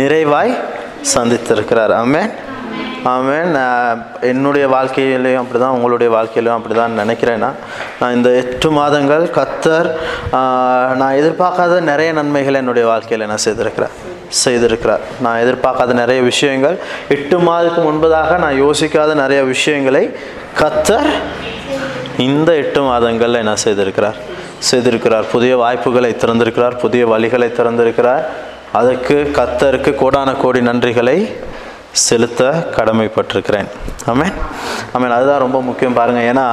நிறைவாய் சந்தித்திருக்கிறார். அமேன் ஆமேன். நான் என்னுடைய வாழ்க்கையிலையும் அப்படி தான் உங்களுடைய வாழ்க்கையிலையும் அப்படி தான் நினைக்கிறேன் நான். நான் இந்த எட்டு மாதங்கள் கத்தர் நான் எதிர்பார்க்காத நிறைய நன்மைகளை என்னுடைய வாழ்க்கையில் நான் செய்திருக்கிறேன் செய்திருக்கிறார். நான் எதிர்பார்க்காத நிறைய விஷயங்கள் எட்டு மாதத்துக்கு முன்பதாக நான் யோசிக்காத நிறைய விஷயங்களை கத்தர் இந்த எட்டு மாதங்களில் என்ன செய்திருக்கிறார்? செய்திருக்கிறார். புதிய வாய்ப்புகளை திறந்திருக்கிறார் புதிய வழிகளை திறந்திருக்கிறார். அதற்கு கத்தருக்கு கோடான கோடி நன்றிகளை செலுத்த கடமைப்பட்டிருக்கிறேன். ஆமேன் ஆமென் அதுதான் ரொம்ப முக்கியம் பாருங்கள் ஏன்னா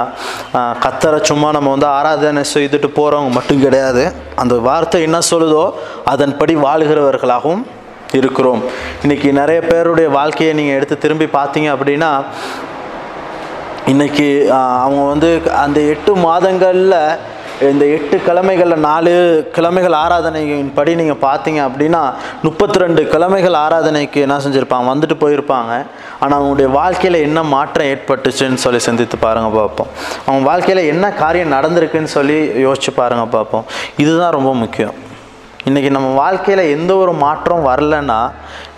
கத்தரை சும்மா நம்ம வந்து ஆராதனை செய்துட்டு போகிறவங்க மட்டும் கிடையாது. அந்த வார்த்தை என்ன சொல்லுதோ அதன்படி வாழுகிறவர்களாகவும் இருக்கிறோம். இன்றைக்கி நிறைய பேருடைய வாழ்க்கையை நீங்கள் எடுத்து திரும்பி பார்த்தீங்க அப்படின்னா இன்றைக்கி அவங்க வந்து அந்த எட்டு மாதங்களில் இந்த எட்டு கிழமைகளில் நாலு கிழமைகள் ஆராதனையின் படி நீங்கள் பார்த்தீங்க அப்படின்னா முப்பத்தி ரெண்டு கிழமைகள் ஆராதனைக்கு என்ன செஞ்சுருப்பாங்க வந்துட்டு போயிருப்பாங்க. ஆனால் அவங்களுடைய வாழ்க்கையில் என்ன மாற்றம் ஏற்பட்டுச்சுன்னு சொல்லி சிந்தித்து பாருங்கள் பார்ப்போம். அவங்க வாழ்க்கையில் என்ன காரியம் நடந்திருக்குன்னு சொல்லி யோசிச்சு பாருங்கள் பார்ப்போம். இதுதான் ரொம்ப முக்கியம். இன்றைக்கி நம்ம வாழ்க்கையில் எந்த ஒரு மாற்றம் வரலன்னா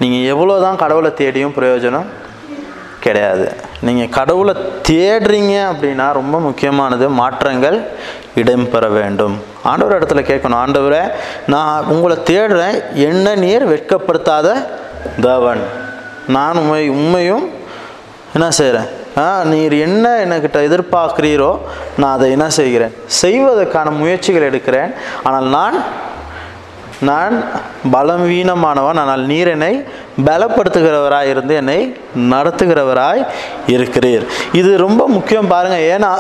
நீங்கள் எவ்வளோ தான் கடவுளை தேடியும் பிரயோஜனம் கிடையாது. நீங்கள் கடவுளை தேடுறீங்க அப்படின்னா ரொம்ப முக்கியமானது மாற்றங்கள் இடம்பெற வேண்டும். ஆண்டவர் இடத்துல கேட்கணும் ஆண்டவரே நான் உங்களை தேடுறேன் என்ன நீர் வெட்கப்படுத்தாத தேவன்? நான் உண்மை உண்மையும் என்ன செய்கிறேன் ஆ நீர் என்ன என்கிட்ட எதிர்பார்க்கிறீரோ நான் அதை என்ன செய்கிறேன்? செய்வதற்கான முயற்சிகள் எடுக்கிறேன். ஆனால் நான் நான் பலவீனமானவன் ஆனால் நீர் என்னை பலப்படுத்துகிறவராய் இருந்து என்னை நடத்துகிறவராய் இருக்கிறீர். இது ரொம்ப முக்கியம் பாருங்க. ஏன்னா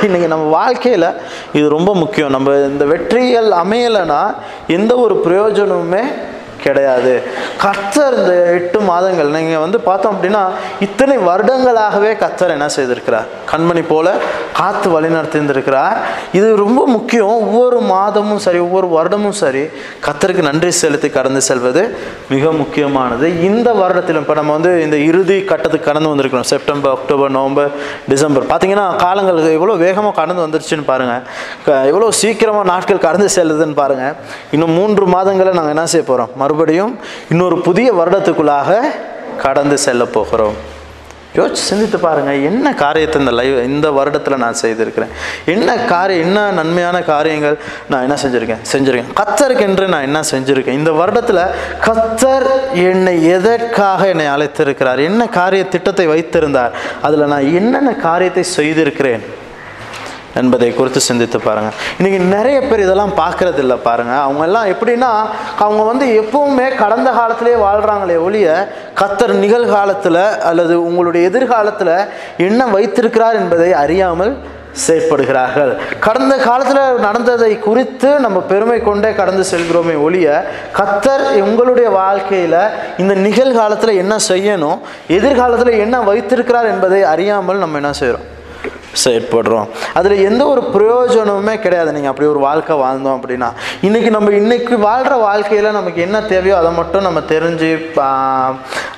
இன்றைக்கி நம்ம வாழ்க்கையில் இது ரொம்ப முக்கியம். நம்ம இந்த வெற்றிகள் அமையலைன்னா எந்த ஒரு பிரயோஜனமுமே கிடையாது. கர்த்தர் இந்த எட்டு மாதங்கள் நீங்கள் வந்து பார்த்தோம் அப்படின்னா இத்தனை வருடங்களாகவே கர்த்தர் என்ன செய்திருக்கிறார்? கண்மணி போல காத்து வழிநடத்தியிருந்திருக்கிறார் இது ரொம்ப முக்கியம். ஒவ்வொரு மாதமும் சரி ஒவ்வொரு வருடமும் சரி கர்த்தருக்கு நன்றி செலுத்தி கடந்து செல்வது மிக முக்கியமானது. இந்த வருடத்திலும் இப்போ நம்ம வந்து இந்த இறுதி கட்டத்துக்கு கடந்து வந்திருக்கிறோம். September October November December. பார்த்தீங்கன்னா காலங்கள் எவ்வளோ வேகமாக கடந்து வந்துருச்சுன்னு பாருங்கள் க- எவ்வளோ சீக்கிரமாக நாட்கள் கடந்து செல்லுதுன்னு பாருங்கள் இன்னும் மூன்று மாதங்களை நாங்கள் என்ன செய்ய போகிறோம் மறுபடியும் இன்னொரு புதிய வருடத்துக்குள்ளாக கடந்து செல்ல போகிறோம். யோசிச்சு சிந்தித்து பாருங்கள் என்ன காரியத்தை இந்த லைவ் இந்த வருடத்தில் நான் செய்திருக்கிறேன்? என்ன காரியம் என்ன நன்மையான காரியங்கள் நான் என்ன செஞ்சுருக்கேன்? செஞ்சுருக்கேன். கத்தருக்கென்று நான் என்ன செஞ்சுருக்கேன்? இந்த வருடத்தில் கத்தர் என்னை எதற்காக என்னை அழைத்திருக்கிறார்? என்ன காரிய திட்டத்தை வைத்திருந்தார்? அதில் நான் என்னென்ன காரியத்தை செய்திருக்கிறேன்? என்பதை குறித்து சிந்தித்து பாருங்க. இன்னைக்கு நிறைய பேர் இதெல்லாம் பார்க்கறது இல்லை பாருங்க. அவங்க எல்லாம் எப்படின்னா அவங்க வந்து எப்பவுமே கடந்த காலத்திலே வாழ்றாங்களே ஒழிய கத்தர் நிகழ்காலத்துல அல்லது உங்களுடைய எதிர்காலத்துல என்ன வைத்திருக்கிறார் என்பதை அறியாமல் செயற்படுகிறார்கள். கடந்த காலத்தில் நடந்ததை குறித்து நம்ம பெருமை கொண்டே கடந்து செல்கிறோமே ஒழிய கத்தர் உங்களுடைய வாழ்க்கையில் இந்த நிகழ்காலத்தில் என்ன செய்யணும் எதிர்காலத்தில் என்ன வைத்திருக்கிறார் என்பதை அறியாமல் நம்ம என்ன செய்கிறோம் செயற்படுறோம். அதில் எந்த ஒரு பிரயோஜனமுமே கிடையாது. நீங்கள் அப்படி ஒரு வாழ்க்கை வாழ்ந்தோம் அப்படின்னா. இன்றைக்கி நம்ம இன்றைக்கி வாழ்கிற வாழ்க்கையில் நமக்கு என்ன தேவையோ அதை மட்டும் நம்ம தெரிஞ்சு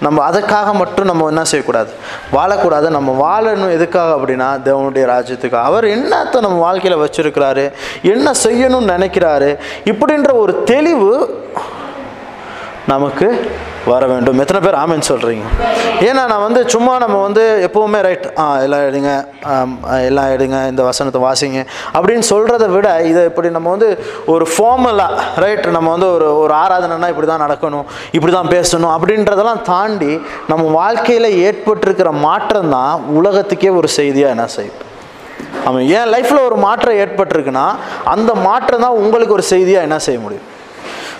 நம்ம அதுக்காக மட்டும் நம்ம என்ன செய்யக்கூடாது? வாழக்கூடாது. நம்ம வாழணும் எதுக்காக அப்படின்னா தேவனுடைய ராஜ்யத்துக்கு அவர் என்னத்தை நம்ம வாழ்க்கையில் வச்சுருக்கிறாரு? என்ன செய்யணும்னு நினைக்கிறாரு? இப்படின்ற ஒரு தெளிவு நமக்கு வர வேண்டும். எத்தனை பேர் ஆமேன்னு சொல்கிறீங்க ஏன்னா நான் வந்து சும்மா நம்ம வந்து எப்போவுமே ரைட் ஆ எல்லாம் எடுங்க எல்லாம் எடுங்க இந்த வசனத்தை வாசிங்க. அப்படின்னு சொல்கிறத விட இதை இப்படி நம்ம வந்து ஒரு ஃபார்மலாக ரைட் நம்ம வந்து ஒரு ஒரு ஆராதனைனா இப்படி தான் நடக்கணும். இப்படி தான் பேசணும் அப்படின்றதெல்லாம் தாண்டி நம்ம வாழ்க்கையில் ஏற்பட்டிருக்கிற மாற்றம் தான் உலகத்துக்கே ஒரு செய்தியாக என்ன செய்யும்? அவன் என் லைஃப்பில் ஒரு மாற்றம் ஏற்பட்டிருக்குன்னா அந்த மாற்றம் தான் உங்களுக்கு ஒரு செய்தியாக என்ன செய்ய முடியும்?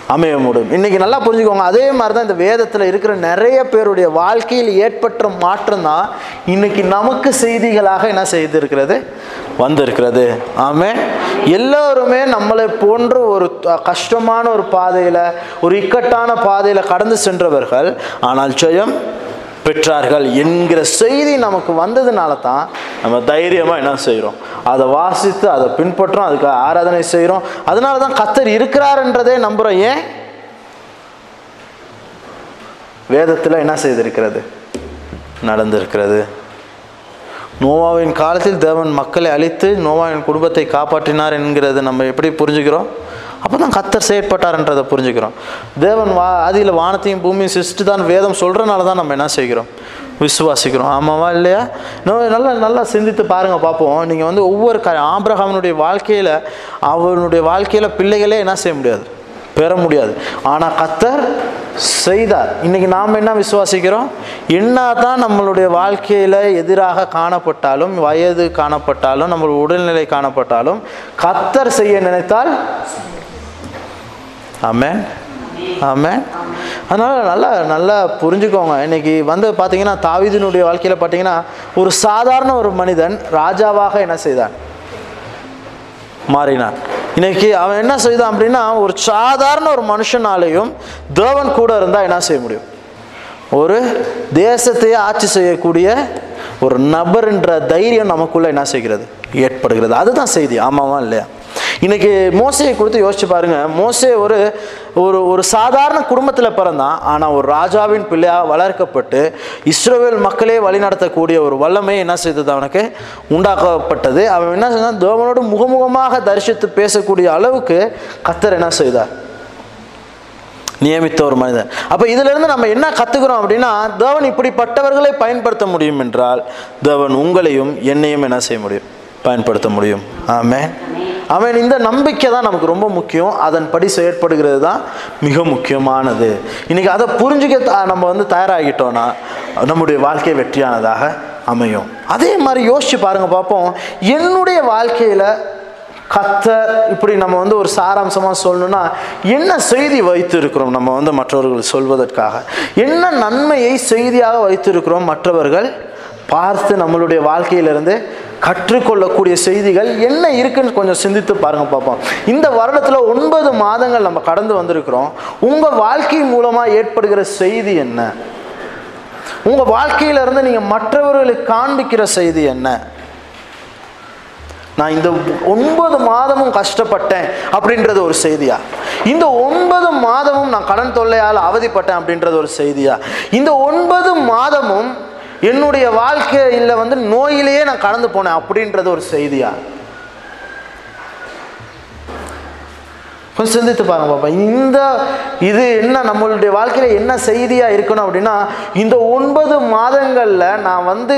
அமைய முடியும் இன்னைக்கு நல்லா புரிஞ்சுக்கோங்க அதே மாதிரி தான் இந்த வேதத்தில் இருக்கிற நிறைய பேருடைய வாழ்க்கையில் ஏற்பட்ட மாற்றம் தான் இன்னைக்கு நமக்கு செய்திகளாக என்ன செய்திருக்கிறது? வந்திருக்கிறது. ஆமே எல்லோருமே நம்மளை போன்று ஒரு கஷ்டமான ஒரு பாதையில் ஒரு இக்கட்டான பாதையில் கடந்து சென்றவர்கள் ஆனால் ஜெயம் பெற்றார்கள் என்கிற செய்தி நமக்கு வந்ததுனால தான் நம்ம தைரியமாக என்ன செய்கிறோம் அதை வாசித்து அதை பின்பற்றோம் அதுக்கு ஆராதனை செய்கிறோம் அதனால தான் கத்தர் இருக்கிறாருன்றதே நம்புகிறோம் ஏன்? வேதத்தில் என்ன செய்திருக்கிறது? நடந்திருக்கிறது. நோவாவின் காலத்தில் தேவன் மக்களை அழித்து நோவாவின் குடும்பத்தை காப்பாற்றினார் என்கிறது நம்ம எப்படி புரிஞ்சுக்கிறோம்? அப்போ தான் கத்தர் செயற்பட்டார்ன்றதை புரிஞ்சுக்கிறோம். தேவன் வா அதில் வானத்தையும் பூமியும் சிருஷ்டி தான் வேதம் சொல்கிறனால தான் நம்ம என்ன செய்கிறோம்? விசுவாசிக்கிறோம். ஆமாவா இல்லையா? நல்லா நல்லா சிந்தித்து பாருங்கள் பார்ப்போம். நீங்கள் வந்து ஒவ்வொரு க ஆபிரகாமனுடைய வாழ்க்கையில் அவனுடைய வாழ்க்கையில் பிள்ளைகளே என்ன செய்ய முடியாது? பெற முடியாது. ஆனால் கத்தர் செய்தார். இன்னைக்கு நாம் என்ன விசுவாசிக்கிறோம்? என்ன தான் நம்மளுடைய வாழ்க்கையில் எதிராக காணப்பட்டாலும் வயது காணப்பட்டாலும் நம்மளுடைய உடல்நிலை காணப்பட்டாலும் கத்தர் செய்ய நினைத்தால் ஆமாம் ஆமாம் அதனால் நல்லா நல்லா புரிஞ்சுக்கோங்க. இன்றைக்கி வந்து பார்த்தீங்கன்னா தாவீதினுடைய வாழ்க்கையில் பார்த்தீங்கன்னா ஒரு சாதாரண ஒரு மனிதன் ராஜாவாக என்ன செய்தான்? மாறினான். இன்னைக்கு அவன் என்ன செய்தான் அப்படின்னா ஒரு சாதாரண ஒரு மனுஷனாலையும் தேவன் கூட இருந்தால் என்ன செய்ய முடியும்? ஒரு தேசத்தையே ஆட்சி செய்யக்கூடிய ஒரு நபர்ன்ற தைரியம் நமக்குள்ளே என்ன செய்கிறது? ஏற்படுகிறது. அதுதான் செய்தி. ஆமாவா இல்லையா? இன்னைக்கு மோசையை கொடுத்து யோசிச்சு பாருங்க. மோசே ஒரு ஒரு ஒரு சாதாரண குடும்பத்தில் பிறந்தான். ஆனால் ஒரு ராஜாவின் பிள்ளையாக வளர்க்கப்பட்டு இஸ்ரோவேல் மக்களே வழிநடத்தக்கூடிய ஒரு வல்லமை என்ன செய்தது? அவனுக்கு உண்டாக்கப்பட்டது. அவன் என்ன செய்தான்? தேவனோடு முகமுகமாக தரிசித்து பேசக்கூடிய அளவுக்கு கத்தர் என்ன செய்தார்? நியமித்த ஒரு மனிதன். அப்போ இதிலிருந்து நம்ம என்ன கற்றுக்கிறோம் அப்படின்னா தேவன் இப்படிப்பட்டவர்களை பயன்படுத்த முடியும் என்றால் தேவன் உங்களையும் என்னையும் என்ன செய்ய முடியும்? பயன்படுத்த முடியும். ஆமே அவன் இந்த நம்பிக்கை தான் நமக்கு ரொம்ப முக்கியம். அதன்படி செயற்படுகிறது தான் மிக முக்கியமானது. இன்னைக்கு அதை புரிஞ்சுக்க த- நம்ம வந்து தயாராகிட்டோன்னா நம்முடைய வாழ்க்கை வெற்றியானதாக அமையும். அதே மாதிரி யோசிச்சு பாருங்க பார்ப்போம். என்னுடைய வாழ்க்கையில் கத்தர் இப்படி நம்ம வந்து ஒரு சாராம்சமாக சொல்லணும்னா என்ன செய்தி வைத்திருக்கிறோம் நம்ம வந்து மற்றவர்கள் சொல்வதற்காக? என்ன நன்மையை செய்தியாக வைத்திருக்கிறோம் மற்றவர்கள் பார்த்து நம்மளுடைய வாழ்க்கையிலிருந்து கற்றுக்கொள்ளக்கூடிய செய்திகள் என்ன இருக்குன்னு கொஞ்சம் சிந்தித்து பாருங்கள் பார்ப்போம். இந்த வருடத்தில் ஒன்பது மாதங்கள் நம்ம கடந்து வந்திருக்கிறோம். உங்கள் வாழ்க்கை மூலமாக ஏற்படுகிற செய்தி என்ன? உங்கள் வாழ்க்கையிலிருந்து நீங்கள் மற்றவர்களுக்கு காண்பிக்கிற செய்தி என்ன? நான் இந்த ஒன்பது மாதமும் கஷ்டப்பட்டேன் அப்படின்றது ஒரு செய்தியா? இந்த ஒன்பது மாதமும் நான் கடன் தொல்லையால் அவதிப்பட்டேன் அப்படின்றது ஒரு செய்தியா? இந்த ஒன்பது மாதமும் என்னுடைய வாழ்க்கையில் வந்து நோயிலேயே நான் கடந்து போனேன் அப்படின்றது ஒரு செய்தியா? கொஞ்சம் சிந்தித்து பாருங்க பாப்பா. இந்த இது என்ன நம்மளுடைய வாழ்க்கையில் என்ன செய்தியாக இருக்கணும் அப்படின்னா இந்த ஒன்பது மாதங்களில் நான் வந்து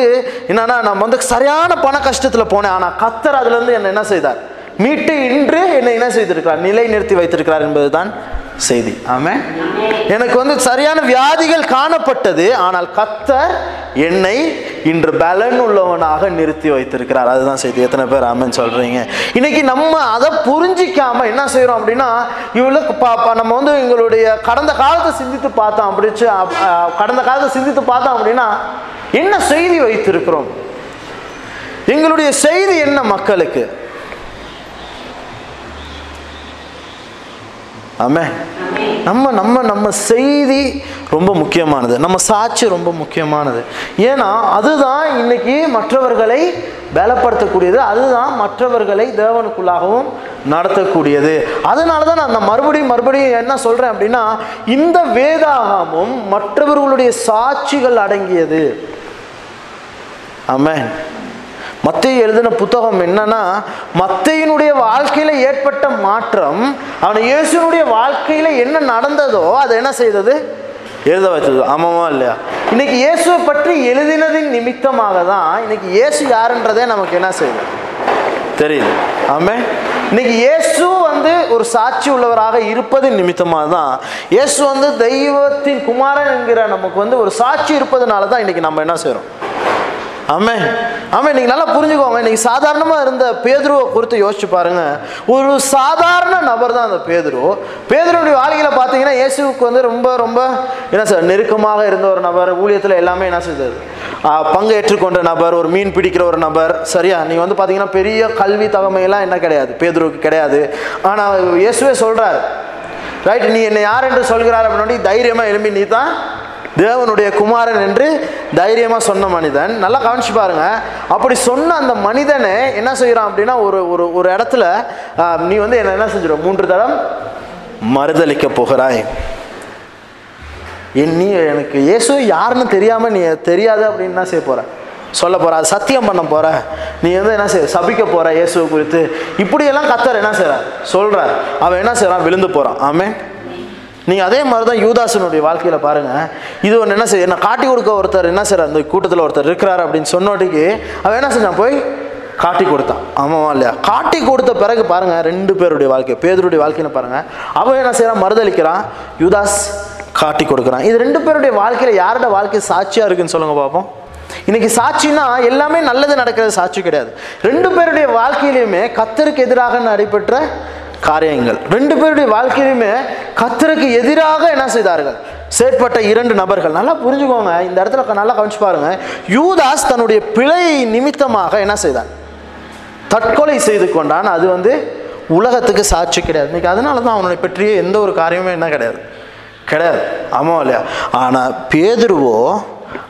என்னன்னா நான் வந்து சரியான பண கஷ்டத்தில் போனேன். ஆனால் கத்தர் அதுலேருந்து என்னை என்ன செய்தார்? மீட்டு இன்று என்னை என்ன செய்திருக்கிறார்? நிலை நிறுத்தி வைத்திருக்கிறார் என்பதுதான் செய்தி. ஆமென். எனக்கு வந்து சரியான வியாதிகள் காணப்பட்டது ஆனால் கத்தர் என்னை இன்று பலன் உள்ளவனாக நிறுத்தி வைத்திருக்கிறார். அதுதான் செய்தி. எத்தனை பேர் ஆமென் சொல்றீங்க? இன்னைக்கு நம்ம அதை புரிஞ்சிக்காம என்ன செய்றோம் அப்படின்னா இவளுக்கு பா- பா- நம்ம வந்து எங்களுடைய கடந்த காலத்தை சிந்தித்து பார்த்தோம் அப்படிச்சு கடந்த காலத்தை சிந்தித்து பார்த்தோம் அப்படின்னா என்ன செய்தி வைத்திருக்கிறோம்? எங்களுடைய செய்தி என்ன மக்களுக்கு? ஆமே நம்ம நம்ம நம்ம செய்தி ரொம்ப முக்கியமானது. நம்ம சாட்சி ரொம்ப முக்கியமானது. ஏன்னா அதுதான் இன்னைக்கு மற்றவர்களை பலப்படுத்தக்கூடியது அதுதான் மற்றவர்களை தேவனுக்குள்ளாகவும் நடத்தக்கூடியது. அதனால தான் நான் நான் மறுபடியும் மறுபடியும் என்ன சொல்கிறேன் அப்படின்னா இந்த வேதாகமும் மற்றவர்களுடைய சாட்சிகள் அடங்கியது. ஆமென். மத்தேயு எழுதின புத்தகம் என்னன்னா மத்தையினுடைய வாழ்க்கையில ஏற்பட்ட மாற்றம் அவன் இயேசுனுடைய வாழ்க்கையில என்ன நடந்ததோ அதை என்ன செய்தது? எழுத வச்சது ஆமாமா இல்லையா? இன்னைக்கு இயேசுவை பற்றி எழுதினதின் நிமித்தமாக தான் இன்னைக்கு இயேசு யாருன்றதே நமக்கு என்ன செய்யுது? தெரியுது. ஆமே இன்னைக்கு இயேசு வந்து ஒரு சாட்சி உள்ளவராக இருப்பதின் நிமித்தமாக தான் இயேசு வந்து தெய்வத்தின் குமாரன் என்கிற நமக்கு வந்து ஒரு சாட்சி இருப்பதனால தான் இன்னைக்கு நம்ம என்ன செய்கிறோம் ஆமே ஆமாம் இன்றைக்கி நல்லா புரிஞ்சுக்கோங்க. இன்றைக்கி சாதாரணமாக இருந்த பேதுருவை குறித்து யோசிச்சு பாருங்க. ஒரு சாதாரண நபர் தான் அந்த பேதுரு. பேதுருடைய வாழ்க்கையில் பார்த்தீங்கன்னா இயேசுவுக்கு வந்து ரொம்ப ரொம்ப என்ன சார் நெருக்கமாக இருந்த ஒரு நபர். ஊழியத்தில் எல்லாமே என்ன செய்தது? பங்கு பங்கேற்றுக்கொண்ட நபர் ஒரு மீன் பிடிக்கிற ஒரு நபர். சரியா? நீங்கள் வந்து பார்த்தீங்கன்னா பெரிய கல்வி தகமையெல்லாம் என்ன கிடையாது. பேதுருவுக்கு கிடையாது. ஆனால் இயேசுவே சொல்கிறார் ரைட் நீ என்னை யார் என்று சொல்கிறார் அப்படின்னு தைரியமாக எழும்பி நீ தான் தேவனுடைய குமாரன் என்று தைரியமாக சொன்ன மனிதன். நல்லா கவனிச்சு பாருங்க. அப்படி சொன்ன அந்த மனிதனை என்ன செய்கிறான் அப்படின்னா ஒரு ஒரு ஒரு இடத்துல நீ வந்து என்ன என்ன செஞ்சிடும் மூன்று தரம் மறுதளிக்க போகிறாய். என் நீ எனக்கு இயேசு யாருன்னு தெரியாமல் நீ தெரியாது அப்படின்னு என்ன செய்ய போகிற சொல்ல போகிற அது சத்தியம் பண்ண போகிற நீ வந்து என்ன செய்ய சபிக்க போகிற இயேசுவை குறித்து. இப்படியெல்லாம் கத்தர் என்ன செய்றார்? சொல்கிற அவன் என்ன செய்கிறான் விழுந்து போகிறான் ஆமே நீங்கள் அதே மாதிரி தான் யூதாசனுடைய வாழ்க்கையில் பாருங்கள் இது ஒன்று என்ன செய்ய என்ன காட்டி கொடுக்க ஒருத்தர் என்ன செய்யற அந்த கூட்டத்தில் ஒருத்தர் இருக்கிறார் அப்படின்னு சொன்னோட்டிக்கு அவன் என்ன செஞ்சான்? போய் காட்டி கொடுத்தான். ஆமாவா இல்லையா? காட்டி கொடுத்த பிறகு பாருங்கள் ரெண்டு பேருடைய வாழ்க்கை பேதருடைய வாழ்க்கையில பாருங்கள் அவன் என்ன செய்கிறான் மறுதளிக்கிறான். யூதாஸ் காட்டி கொடுக்குறான். இது ரெண்டு பேருடைய வாழ்க்கையில் யாரோட வாழ்க்கை சாட்சியாக இருக்குன்னு சொல்லுங்க பார்ப்போம் இன்னைக்கு சாட்சினா எல்லாமே நல்லது நடக்கிறது சாட்சி கிடையாது. ரெண்டு பேருடைய வாழ்க்கையிலையுமே கத்தருக்கு எதிராக நடைபெற்ற காரியங்கள். ரெண்டு பேருடைய வாழ்க்கையிலுமே கத்தருக்கு எதிராக என்ன செய்தார்கள்? செயற்பட்ட இரண்டு நபர்கள். நல்லா புரிஞ்சுக்கோங்க. இந்த இடத்துல நல்லா கவனிச்சு பாருங்க. யூதாஸ் தன்னுடைய பிழை நிமித்தமாக என்ன செய்தான்? தற்கொலை செய்து கொண்டான். அது வந்து உலகத்துக்கு சாட்சி கிடையாது. இன்றைக்கி அதனால தான் அவனை பற்றிய எந்த ஒரு காரியமும் என்ன கிடையாது? கிடையாது. ஆமாம் இல்லையா? ஆனால் பேதுருவோ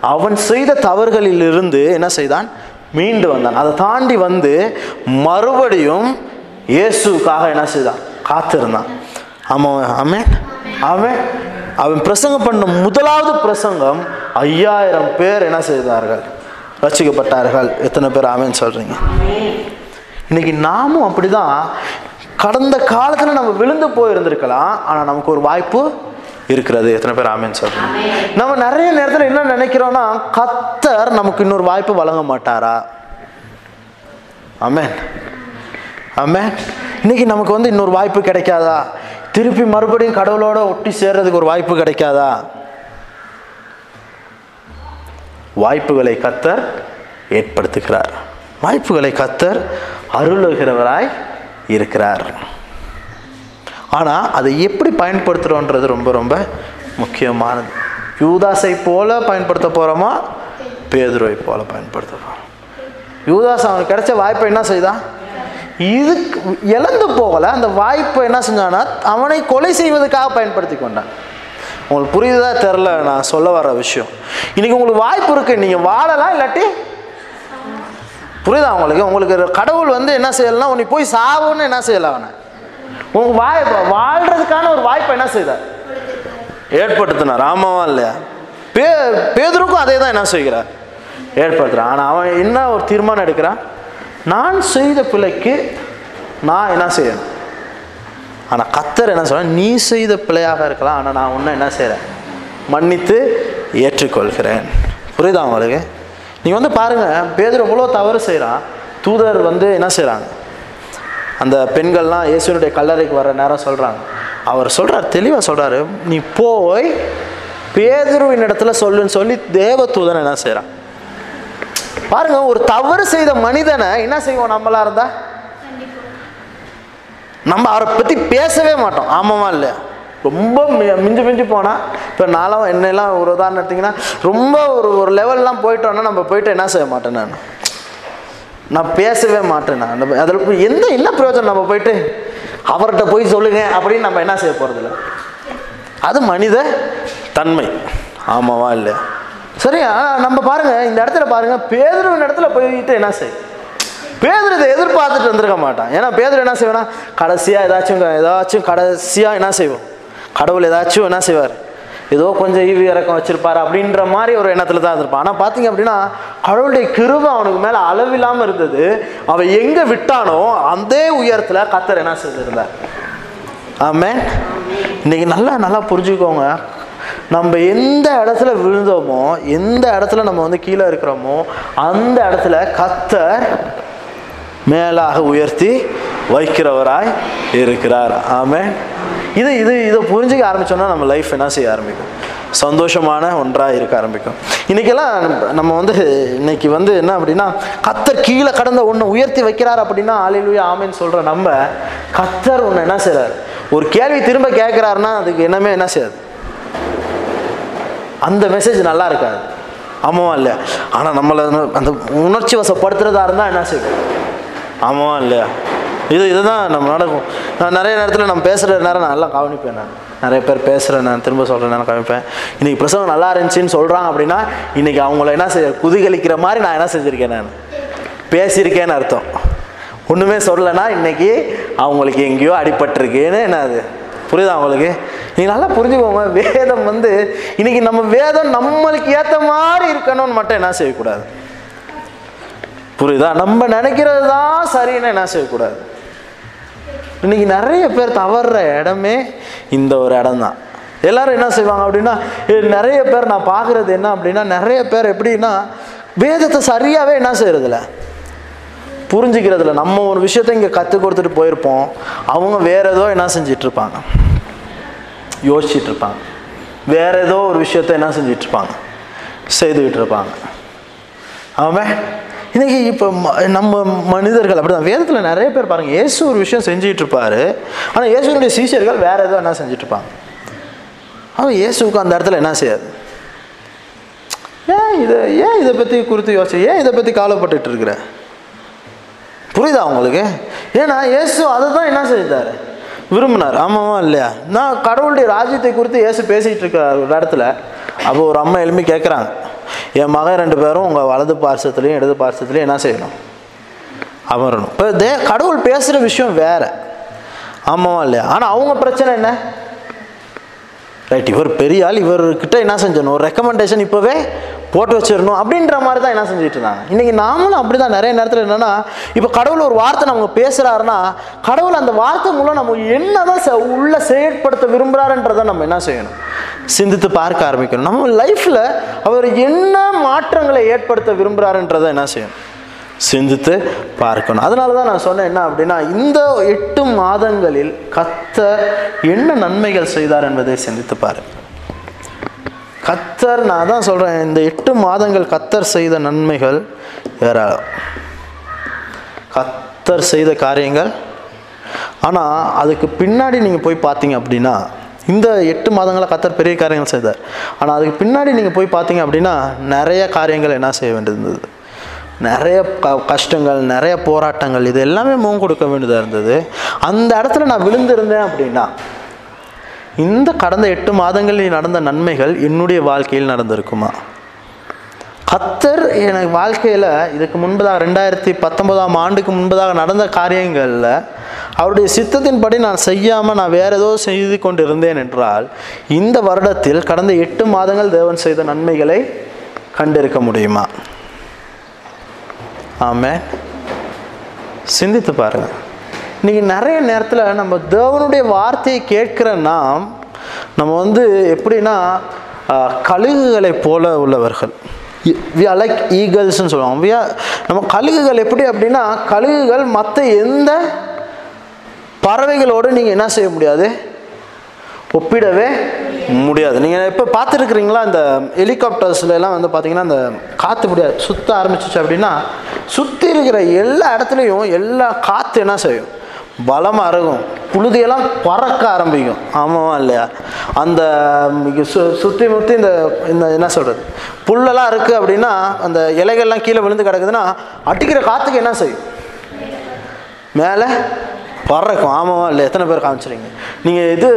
அவன் செய்த தவறுகளிலிருந்து என்ன செய்தான்? மீண்டு வந்தான். அதை தாண்டி வந்து மறுபடியும் இயேசுக்காக என்ன செய்தான்? காத்திருந்தான். ஆமாம் அவன் அவன் அவன் பிரசங்கம் பண்ண முதலாவது பிரசங்கம் ஐயாயிரம் பேர் என்ன செய்தார்கள்? ரசிக்கப்பட்டார்கள். எத்தனை பேர் ஆமேன்னு சொல்கிறீங்க இன்னைக்கு நாமும் அப்படிதான். கடந்த காலத்தில் நம்ம விழுந்து போயிருந்திருக்கலாம். ஆனால் நமக்கு ஒரு வாய்ப்பு இருக்கிறது. எத்தனை பேர் ஆமேன்னு சொல்கிறீங்க நம்ம நிறைய நேரத்தில் என்ன நினைக்கிறோன்னா கத்தர் நமக்கு இன்னொரு வாய்ப்பு வழங்க மாட்டாரா? ஆமேன். ஆமாம் இன்னைக்கு நமக்கு வந்து இன்னொரு வாய்ப்பு கிடைக்காதா? திருப்பி மறுபடியும் கடவுளோட ஒட்டி சேர்றதுக்கு ஒரு வாய்ப்பு கிடைக்காதா? வாய்ப்புகளை கத்தர் ஏற்படுத்துகிறார். வாய்ப்புகளை கத்தர் அருளுகிறவராய் இருக்கிறார். ஆனால் அதை எப்படி பயன்படுத்துகிறோன்றது ரொம்ப ரொம்ப முக்கியமானது. யூதாஸை போல பயன்படுத்த போகிறோமா பேதுருவை போல பயன்படுத்த போகிறோம் யூதாஸ் அவனுக்கு கிடைச்ச வாய்ப்பை என்ன செய்தான்? இதுக்கு இழந்து போகலை. அந்த வாய்ப்பை என்ன செஞ்சான்னா அவனை கொலை செய்வதற்காக பயன்படுத்தி கொண்டான். உங்களுக்கு புரியுதா தெரில நான் சொல்ல வர விஷயம். இன்னைக்கு உங்களுக்கு வாய்ப்பு இருக்கு நீங்கள் வாழலாம் இல்லாட்டி? புரியுதா உங்களுக்கு? உங்களுக்கு கடவுள் வந்து என்ன செய்யலாம் உன்னை போய் சாவுன்னு என்ன செய்யலாம் அவனை. உங்க வாய் வாழ்றதுக்கான ஒரு வாய்ப்பை என்ன செய்தார்? ஏற்படுத்தினார். ஆமாவா இல்லையா? பே பேதருக்கும் அதே தான் என்ன செய்கிறார்? ஏற்படுத்துறான் ஆனால் அவன் என்ன ஒரு தீர்மானம் எடுக்கிறான்? நான் செய்த பிழைக்கு நான் என்ன செய்யணும்? ஆனால் கத்தர் என்ன சொல்ல நீ செய்த பிழையாக இருக்கலாம் ஆனால் நான் ஒன்றும் என்ன செய்கிறேன் மன்னித்து ஏற்றுக்கொள்கிறேன். புரியுதா உங்களுக்கு? நீங்கள் வந்து பாருங்கள் பேதர் எவ்வளோ தவறு செய்கிறான் தூதர் வந்து என்ன செய்கிறாங்க அந்த பெண்கள்லாம் இயேசுனுடைய கல்லறைக்கு வர நேரம் சொல்கிறாங்க அவர் சொல்கிறார் தெளிவாக சொல்கிறாரு நீ போய் பேதுருவின் இடத்துல சொல்லுன்னு சொல்லி தேவதூதன் என்ன செய்கிறான் பாருங்க ஒரு தவறு செய்த மனிதனை என்ன செய்வோம் நம்மளா இருந்தா? நம்ம அவரை பற்றி பேசவே மாட்டோம். ஆமாவா இல்லையா? ரொம்ப மி- மிஞ்சி மிஞ்சி போனால் இப்போ நானும் என்னெல்லாம் ஒரு உதாரணம் எடுத்திங்கன்னா ரொம்ப ஒரு ஒரு லெவல்லாம் போயிட்டோன்னா நம்ம போயிட்டு என்ன செய்ய மாட்டேன் நான்? நான் பேசவே மாட்டேன் நான். அதில் எந்த என்ன பிரயோஜனம் நம்ம போயிட்டு? அவர்கிட்ட போய் சொல்லுங்க அப்படின்னு நம்ம என்ன செய்ய போகிறதில்ல அது மனித தன்மை. ஆமாவா இல்லையா? சரி நம்ம பாருங்க இந்த இடத்துல பாருங்க பேதுருவின் இடத்துல போயிட்டு என்ன செய்? பேதுரு இதை எதிர்பார்த்துட்டு வந்திருக்க மாட்டான். ஏன்னா பேதுரு என்ன செய்வேன்னா கடைசியாக ஏதாச்சும் ஏதாச்சும் கடைசியாக என்ன செய்வோம்? கடவுள் ஏதாச்சும் என்ன செய்வார்? ஏதோ கொஞ்சம் ஈவி இறக்கம் வச்சிருப்பாரு அப்படின்ற மாதிரி ஒரு எண்ணத்துல தான் இருந்திருப்பான். ஆனால் பார்த்தீங்க அப்படின்னா கடவுளுடைய கிருபை அவனுக்கு மேலே அளவில்லாமல் இருந்தது. அவன் எங்கே விட்டானோ அதே உயரத்தில் கத்தர் என்ன செய்திருந்தார். ஆமே இன்னைக்கு நல்லா நல்லா புரிஞ்சுக்கோங்க. நம்ம எந்த இடத்துல விழுந்தோமோ எந்த இடத்துல நம்ம வந்து கீழே இருக்கிறோமோ அந்த இடத்துல கத்தர் மேலாக உயர்த்தி வைக்கிறவராய் இருக்கிறார். ஆமே இது இது இதை புரிஞ்சுக்க ஆரம்பிச்சோன்னா நம்ம லைஃப் என்ன செய்ய ஆரம்பிக்கும்? சந்தோஷமான ஒன்றாக இருக்க ஆரம்பிக்கும். இன்னைக்கெல்லாம் நம்ம வந்து இன்னைக்கு வந்து என்ன அப்படின்னா கத்தர் கீழே கடந்த ஒன்று உயர்த்தி வைக்கிறார் அப்படின்னா ஆளிலுயா ஆமைன்னு சொல்கிற நம்ம கத்தர் ஒன்று என்ன செய்கிறார் ஒரு கேள்வி திரும்ப கேட்குறாருன்னா அதுக்கு என்னமே என்ன செய்யாது? அந்த மெசேஜ் நல்லா இருக்காது. ஆமாவா இல்லையா? ஆனால் நம்மளை அந்த உணர்ச்சி வசப்படுத்துறதா இருந்தால் என்ன செய்யும் ஆமாவா இல்லையா? இது இதுதான் நம்ம நடக்கும். நான் நிறைய நேரத்தில் நம்ம பேசுகிற நேரம் நான் நல்லா கவனிப்பேன் நான். நிறைய பேர் பேசுகிறேன் நான் திரும்ப சொல்கிறேன் நான் கவனிப்பேன். இன்றைக்கி பிரசவம் நல்லா இருந்துச்சுன்னு சொல்கிறாங்க அப்படின்னா இன்றைக்கி அவங்கள என்ன செய்ய குதிகலிக்கிற மாதிரி நான் என்ன செஞ்சுருக்கேன் நான்? பேசியிருக்கேன்னு அர்த்தம். ஒன்றுமே சொல்லலைன்னா இன்றைக்கி அவங்களுக்கு எங்கேயோ அடிபட்டிருக்குன்னு என்ன அது? புரியுதா அவங்களுக்கு நீங்கள் நல்லா புரிஞ்சுக்கோங்க. வேதம் வந்து இன்னைக்கு நம்ம வேதம் நம்மளுக்கு ஏற்ற மாதிரி இருக்கணும்னு மட்டும் என்ன செய்யக்கூடாது? புரியுதா? நம்ம நினைக்கிறது தான் சரின்னு என்ன செய்யக்கூடாது? இன்னைக்கு நிறைய பேர் தவறுற இடமே இந்த ஒரு இடம் தான் எல்லாரும் என்ன செய்வாங்க அப்படின்னா நிறைய பேர் நான் பார்க்குறது என்ன அப்படின்னா நிறைய பேர் எப்படின்னா வேதத்தை சரியாகவே என்ன செய்யறதில்ல. புரிஞ்சுக்கிறதுல நம்ம ஒரு விஷயத்தை இங்கே கற்றுக் கொடுத்துட்டு போயிருப்போம். அவங்க வேறு ஏதோ என்ன செஞ்சிட்டு இருப்பாங்க யோசிச்சுட்டு இருப்பாங்க வேறு ஏதோ ஒரு விஷயத்த என்ன செஞ்சிட்டு இருப்பாங்க செய்துக்கிட்டு இருப்பாங்க ஆமாம் இன்றைக்கி இப்போ நம்ம மனிதர்கள் அப்படிதான். வேதத்தில் நிறைய பேர் பாருங்க இயேசு ஒரு விஷயம் செஞ்சுட்டு இருப்பார் ஆனால் இயேசுனுடைய சீஷர்கள் வேறு ஏதோ என்ன செஞ்சுட்டு இருப்பாங்க அவன் இயேசுக்கு அந்த இடத்துல என்ன செய்யாது? ஏன் இதை ஏன் இதை பற்றி குறித்து யோசிச்சு ஏன் இதை பற்றி காலப்பட்டுட்டு இருக்கிற புரியுதா உங்களுக்கு? ஏன்னா இயேசு அதை தான் என்ன செய்தார்? விரும்பினார். ஆமாவா இல்லையா? நான் கடவுளுடைய ராஜ்யத்தை குறித்து இயேசு பேசிகிட்டு இருக்கிறார் ஒரு இடத்துல அப்போ ஒரு அம்மா எழுப்பி கேட்குறாங்க என் மகன் ரெண்டு பேரும் உங்கள் வலது பார்சத்துலேயும் இடது பார்சத்துலேயும் என்ன செய்யணும்? அமரணும். இப்போ தே கடவுள் பேசுகிற விஷயம் வேற. ஆமாவா இல்லையா? ஆனால் அவங்க பிரச்சனை என்ன? ரைட் இவர் பெரிய ஆள் இவர்கிட்ட என்ன செஞ்சணும்? ஒரு ரெக்கமெண்டேஷன் இப்போவே போட்டு வச்சிடணும் அப்படின்ற மாதிரி தான் என்ன செஞ்சுட்டு இருந்தாங்க. இன்றைக்கி நாமளும் அப்படி தான் நிறைய நேரத்தில் என்னென்னா இப்போ கடவுள் ஒரு வார்த்தை நமக்கு பேசுகிறாருன்னா கடவுள் அந்த வார்த்தை மூலம் நம்ம என்ன தான் உள்ள செயற்படுத்த விரும்புகிறாருன்றதை நம்ம என்ன செய்யணும்? சிந்தித்து பார்க்க ஆரம்பிக்கணும். நம்ம லைஃப்பில் அவர் என்ன மாற்றங்களை ஏற்படுத்த விரும்புகிறாருன்றதை என்ன செய்யணும்? சிந்தித்து பார்க்கணும். அதனால தான் நான் சொன்னேன் என்ன அப்படின்னா இந்த எட்டு மாதங்களில் கத்த என்ன நன்மைகள் செய்தார் என்பதை சிந்தித்து பாரு கத்தர் நான் தான் சொல்கிறேன் இந்த எட்டு மாதங்கள் கத்தர் செய்த நன்மைகள் ஏராளம். கத்தர் செய்த காரியங்கள். ஆனால் அதுக்கு பின்னாடி நீங்கள் போய் பார்த்தீங்க அப்படின்னா இந்த எட்டு மாதங்களில் கத்தர் பெரிய காரியங்கள் செய்தார். ஆனால் அதுக்கு பின்னாடி நீங்கள் போய் பார்த்தீங்க அப்படின்னா நிறைய காரியங்கள் என்ன செய்ய வேண்டியிருந்தது? நிறைய க கஷ்டங்கள் நிறைய போராட்டங்கள் இது எல்லாமே முகம் கொடுக்க வேண்டியதாக இருந்தது. அந்த இடத்துல நான் விழுந்திருந்தேன் அப்படின்னா இந்த கடந்த எட்டு மாதங்களில் நடந்த நன்மைகள் என்னுடைய வாழ்க்கையில் நடந்திருக்குமா? கத்தர் எனக்கு வாழ்க்கையில் இதுக்கு முன்பதாக ரெண்டாயிரத்தி பத்தொன்பதாம் ஆண்டுக்கு முன்பதாக நடந்த காரியங்களில் அவருடைய சித்தத்தின்படி நான் செய்யாமல் நான் வேற ஏதோ செய்து கொண்டு இருந்தேன் என்றால் இந்த வருடத்தில் கடந்த எட்டு மாதங்கள் தேவன் செய்த நன்மைகளை கண்டிருக்க முடியுமா? ஆமே சிந்தித்து பாருங்கள் இன்னைக்கு நிறைய நேரத்தில் நம்ம தேவனுடைய வார்த்தையை கேட்கிற நாம் நம்ம வந்து எப்படின்னா கழுகுகளை போல உள்ளவர்கள். வி ஆர் லைக் ஈகல்ஸ்னு சொல்லுவாங்க. வி நம்ம கழுகுகள் எப்படி அப்படின்னா கழுகுகள் மற்ற எந்த பறவைகளோடு நீங்கள் என்ன செய்ய முடியாது? ஒப்பிடவே முடியாது. நீங்கள் இப்போ பார்த்துருக்குறீங்களா இந்த ஹெலிகாப்டர்ஸ்ல எல்லாம் வந்து பார்த்தீங்கன்னா அந்த காற்று முடியாது சுற்ற ஆரம்பிச்சிச்சு அப்படின்னா சுற்றி இருக்கிற எல்லா இடத்துலையும் எல்லா காற்று என்ன செய்யும்? பலமாக இருக்கும் புழுதியெல்லாம் பறக்க ஆரம்பிக்கும். ஆமாவா இல்லையா? அந்த சு சுற்றி முற்றி இந்த இந்த என்ன சொல்கிறது புல்லெல்லாம் இருக்குது அப்படின்னா அந்த இலைகள்லாம் கீழே விழுந்து கிடக்குதுன்னா அடிக்கிற காற்றுக்கு என்ன செய்யும்? மேலே பறக்கும். ஆமாவா இல்லை எத்தனை பேர் காமிச்சிருங்க நீங்கள் இது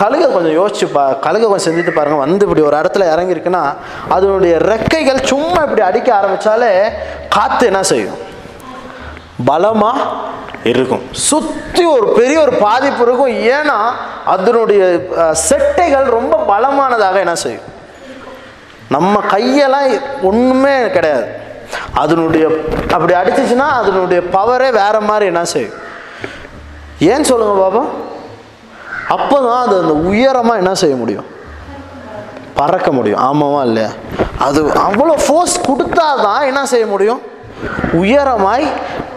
கழுகை கொஞ்சம் யோசிச்சு பா கழுகை கொஞ்சம் செஞ்சுட்டு பாருங்கள் வந்து இப்படி ஒரு இடத்துல இறங்கியிருக்குன்னா அதனுடைய ரெக்கைகள் சும்மா இப்படி அடிக்க ஆரம்பித்தாலே காற்று என்ன செய்யும்? பலமாக இருக்கும். சுற்றி ஒரு பெரிய ஒரு பாதிப்பு இருக்கும். ஏன்னா அதனுடைய செட்டைகள் ரொம்ப பலமானதாக என்ன செய்யும்? நம்ம கையெல்லாம் ஒன்றுமே கிடையாது. அதனுடைய அப்படி அடிச்சிச்சுன்னா அதனுடைய பவரே வேற மாதிரி என்ன செய்யும்? ஏன் சொல்லுங்க பாபா? அப்போ தான் அது அந்த உயரமாக என்ன செய்ய முடியும்? பறக்க முடியும். ஆமாவா இல்லையா? அது அவ்வளோ ஃபோர்ஸ் கொடுத்தா தான் என்ன செய்ய முடியும்? உயரமாய்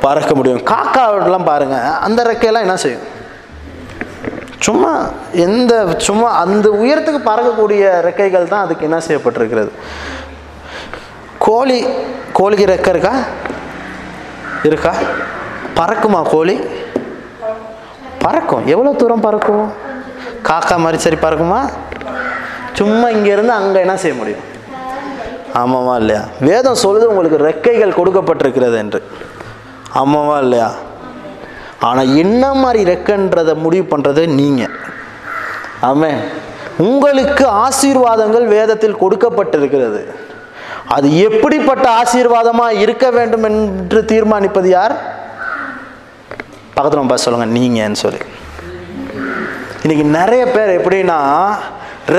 பறக்க முடியும். காக்காவெல்லாம் பாருங்கள் அந்த ரெக்கையெல்லாம் என்ன செய்யும்? சும்மா எந்த சும்மா அந்த உயரத்துக்கு பறக்கக்கூடிய ரெக்கைகள் தான் அதுக்கு என்ன செய்யப்பட்டிருக்கிறது? கோழி கோழிக்கு ரெக்கை இருக்கா? இருக்கா? பறக்குமா கோழி? பறக்கும். எவ்வளோ தூரம் பறக்கும்? காக்கா மாதிரி சரி பறக்குமா? சும்மா இங்கேருந்து அங்கே என்ன செய்ய முடியும்? ஆமாமா இல்லையா? வேதம் சொல்லுது உங்களுக்கு ரெக்கைகள் கொடுக்கப்பட்டிருக்கிறது என்று. ஆமாவா இல்லையா? ஆனால் என்ன மாதிரி ரெக்கைன்றதை முடிவு பண்ணுறது நீங்கள் ஆமே உங்களுக்கு ஆசீர்வாதங்கள் வேதத்தில் கொடுக்கப்பட்டிருக்கிறது. அது எப்படிப்பட்ட ஆசீர்வாதமாக இருக்க வேண்டும் என்று தீர்மானிப்பது யார்? பக்கத்தில் பார்த்து சொல்லுங்க நீங்கன்னு சொல்லி. இன்னைக்கு நிறைய பேர் எப்படின்னா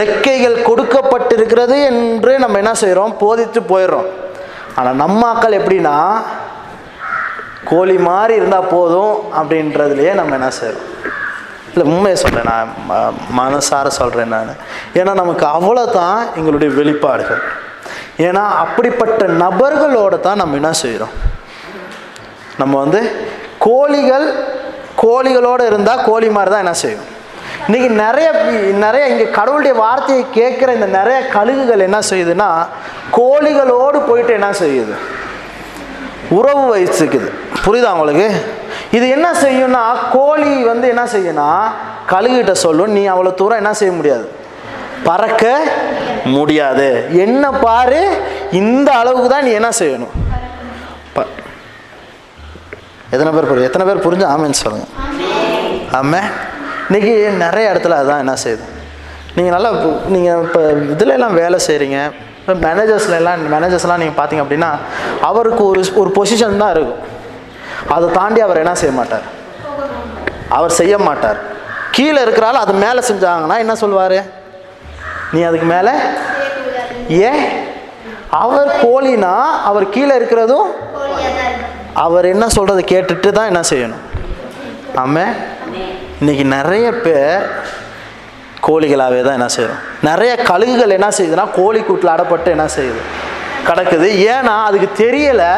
ரெக்கைகள் கொடுக்கப்பட்டிருக்கிறது என்று நம்ம என்ன செய்கிறோம் போதித்து போயிடுறோம். ஆனால் நம்ம ஆக்கள் எப்படின்னா கோழி மாதிரி இருந்தால் போதும் அப்படின்றதுலையே நம்ம என்ன செய்கிறோம் இல்லை உண்மையை சொல்கிறேன் நான் ம- மனசார சொல்கிறேன் நான். ஏன்னா நமக்கு அவ்வளோதான் எங்களுடைய வெளிப்பாடுகள். ஏன்னா அப்படிப்பட்ட நபர்களோட தான் நம்ம என்ன செய்கிறோம் நம்ம வந்து கோழிகள் கோழிகளோடு இருந்தால் கோழி மாதிரி தான் என்ன செய்யும் இன்னைக்கு நிறைய நிறைய இங்கே கடவுளுடைய வார்த்தையை கேட்குற இந்த நிறைய கழுகுகள் என்ன செய்யுதுன்னா கோழிகளோடு போயிட்டு என்ன செய்யுது? உறவு வச்சுக்குது புரியுதா உங்களுக்கு? இது என்ன செய்யும்னா கோழி வந்து என்ன செய்யும்னா கழுகிட்ட சொல்லும் நீ அவ்வளோ தூரம் என்ன செய்ய முடியாது. பறக்க முடியாது. என்ன பாரு இந்த அளவுக்கு தான் நீ என்ன செய்யணும். ப- எத்தனை பேர் புரியுது? எத்தனை பேர் புரிஞ்சு? ஆமேன்னு சொல்லுங்க. ஆமே இன்னைக்கு நிறைய இடத்துல அதான் என்ன செய்யுது? நீங்கள் நல்லா நீங்கள் இப்போ இதில் எல்லாம் வேலை செய்கிறீங்க இப்போ மேனேஜர்ஸ்ல எல்லாம் மேனேஜர்ஸ்லாம் நீங்கள் பார்த்தீங்க அப்படின்னா அவருக்கு ஒரு ஒரு பொசிஷன் தான் இருக்கும். அதை தாண்டி அவர் என்ன செய்ய மாட்டார்? அவர் செய்ய மாட்டார். கீழே இருக்கிறால அது மேலே செஞ்சாங்கன்னா என்ன சொல்லுவார் நீ அதுக்கு மேலே ஏன் அவர் கோழினா அவர் கீழே இருக்கிறதும் அவர் என்ன சொல்கிறத கேட்டுட்டு தான் என்ன செய்யணும். ஆமாம் இன்னைக்கு நிறைய பேர் கோழிகளாகவே தான் என்ன செய்கிறோம் நிறைய கழுகுகள் என்ன செய்யுதுன்னா கோழி கூட்டில் அடப்பட்டு என்ன செய்யுது? கிடக்குது. ஏன்னா அதுக்கு தெரியலை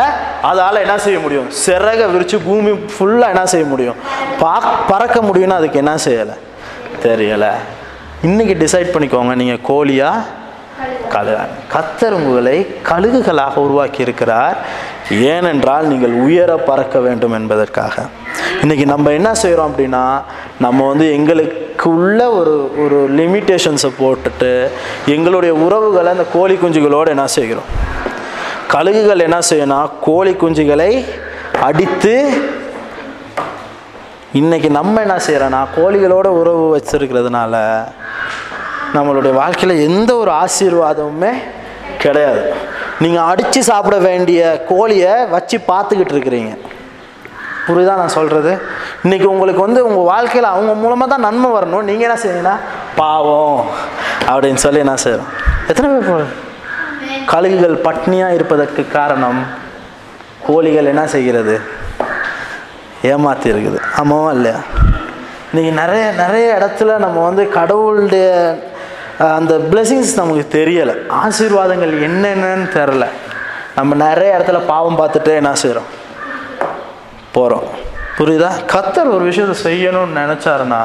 அதால் என்ன செய்ய முடியும்? சிறக விரித்து பூமி ஃபுல்லாக என்ன செய்ய முடியும்? பா பறக்க முடியும்னா அதுக்கு என்ன செய்யலை? தெரியலை. இன்னைக்கு டிசைட் பண்ணிக்கோங்க. நீங்கள் கோழியா கழுகான். கத்தர் உங்களை கழுகுகளாக உருவாக்கி இருக்கிறார் ஏனென்றால் நீங்கள் உயர பறக்க வேண்டும் என்பதற்காக. இன்றைக்கி நம்ம என்ன செய்கிறோம் அப்படின்னா நம்ம வந்து எங்களுக்கு உள்ள ஒரு ஒரு லிமிட்டேஷன்ஸை போட்டுட்டு எங்களுடைய உறவுகளை அந்த கோழி குஞ்சுகளோடு என்ன செய்கிறோம்? கழுகுகள் என்ன செய்யணும் கோழி குஞ்சுகளை அடித்து இன்னைக்கு நம்ம என்ன செய்கிறோன்னா கோழிகளோட உறவு வச்சுருக்கிறதுனால நம்மளுடைய வாழ்க்கையில் எந்த ஒரு ஆசீர்வாதமுமே கிடையாது. நீங்கள் அடித்து சாப்பிட வேண்டிய கோழியை வச்சு பார்த்துக்கிட்டு இருக்கிறீங்க. புரியுதா நான் சொல்கிறது இன்றைக்கி உங்களுக்கு வந்து உங்கள் வாழ்க்கையில் அவங்க மூலமாக தான் நன்மை வரணும். நீங்கள் என்ன செய்வீங்கன்னா பாவம் அப்படின்னு சொல்லி என்ன செய்கிறோம் எத்தனை பேர் போ- கழுகுகள் பட்னியாக இருப்பதற்கு காரணம் கோழிகள் என்ன செய்கிறது? ஏமாத்தி இருக்குது. ஆமாவா இல்லையா? இன்றைக்கி நிறைய நிறைய இடத்துல நம்ம வந்து கடவுளுடைய அந்த பிளெஸிங்ஸ் நமக்கு தெரியலை. ஆசீர்வாதங்கள் என்னென்னு தெரில நம்ம நிறைய இடத்துல பாவம் பார்த்துட்டு என்ன செய்கிறோம் போகிறோம் புரியுதா? கத்தர் ஒரு விஷயத்தை செய்யணும்னு நினச்சாருன்னா